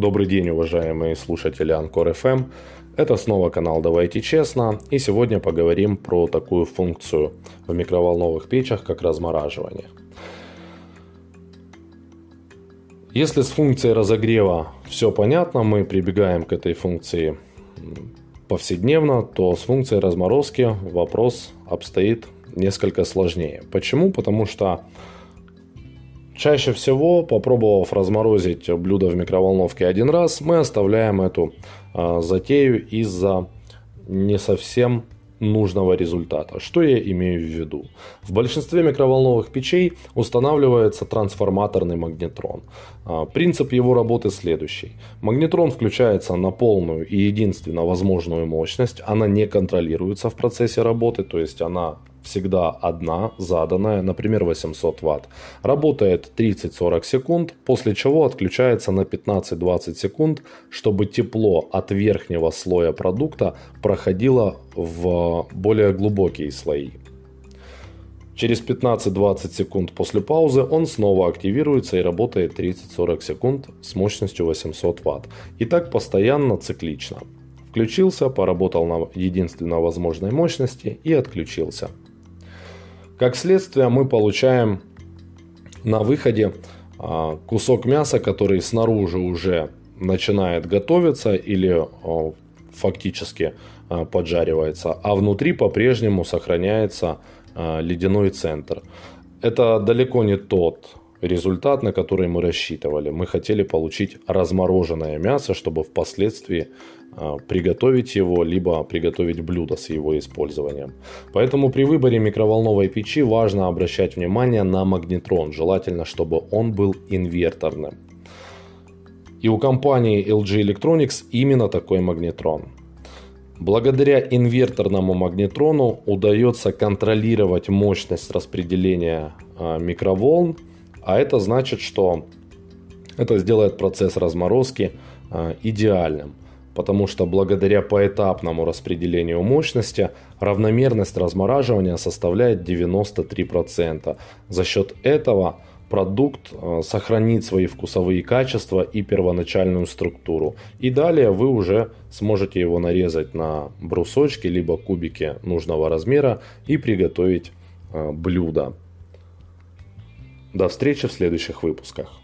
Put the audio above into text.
Добрый день, уважаемые слушатели Анкор FM. Это снова канал «Давайте честно», и сегодня поговорим про такую функцию в микроволновых печах, как размораживание. Если с функцией разогрева все понятно, мы прибегаем к этой функции повседневно, то с функцией разморозки вопрос обстоит несколько сложнее. Почему? Потому что Чаще всего, попробовав разморозить блюдо в микроволновке один раз, мы оставляем эту э, затею из-за не совсем нужного результата. Что я имею в виду? В большинстве микроволновых печей устанавливается трансформаторный магнетрон. Принцип его работы следующий. Магнетрон включается на полную и единственно возможную мощность. Она не контролируется в процессе работы, то есть она всегда одна, заданная, например 800 Вт. Работает 30-40 секунд, после чего отключается на 15-20 секунд, чтобы тепло от верхнего слоя продукта проходило в более глубокие слои. Через 15-20 секунд после паузы он снова активируется и работает 30-40 секунд с мощностью 800 Вт. И так постоянно циклично. Включился, поработал на единственно возможной мощности и отключился. Как следствие мы получаем на выходе а, кусок мяса, который снаружи уже начинает готовиться или а, фактически а, поджаривается, а внутри по-прежнему сохраняется ледяной центр. Это далеко не тот результат, на который мы рассчитывали. Мы хотели получить размороженное мясо, чтобы впоследствии а, приготовить его, либо приготовить блюдо с его использованием. Поэтому при выборе микроволновой печи важно обращать внимание на магнетрон, желательно, чтобы он был инверторным. И у компании LG Electronics именно такой магнетрон. Благодаря инверторному магнетрону удается контролировать мощность распределения а, микроволн, а это значит, что это сделает процесс разморозки а, идеальным потому что благодаря поэтапному распределению мощности равномерность размораживания составляет 93%. За счет этого продукт э, сохранит свои вкусовые качества и первоначальную структуру. И далее вы уже сможете его нарезать на брусочки либо кубики нужного размера и приготовить э, блюдо. До встречи в следующих выпусках.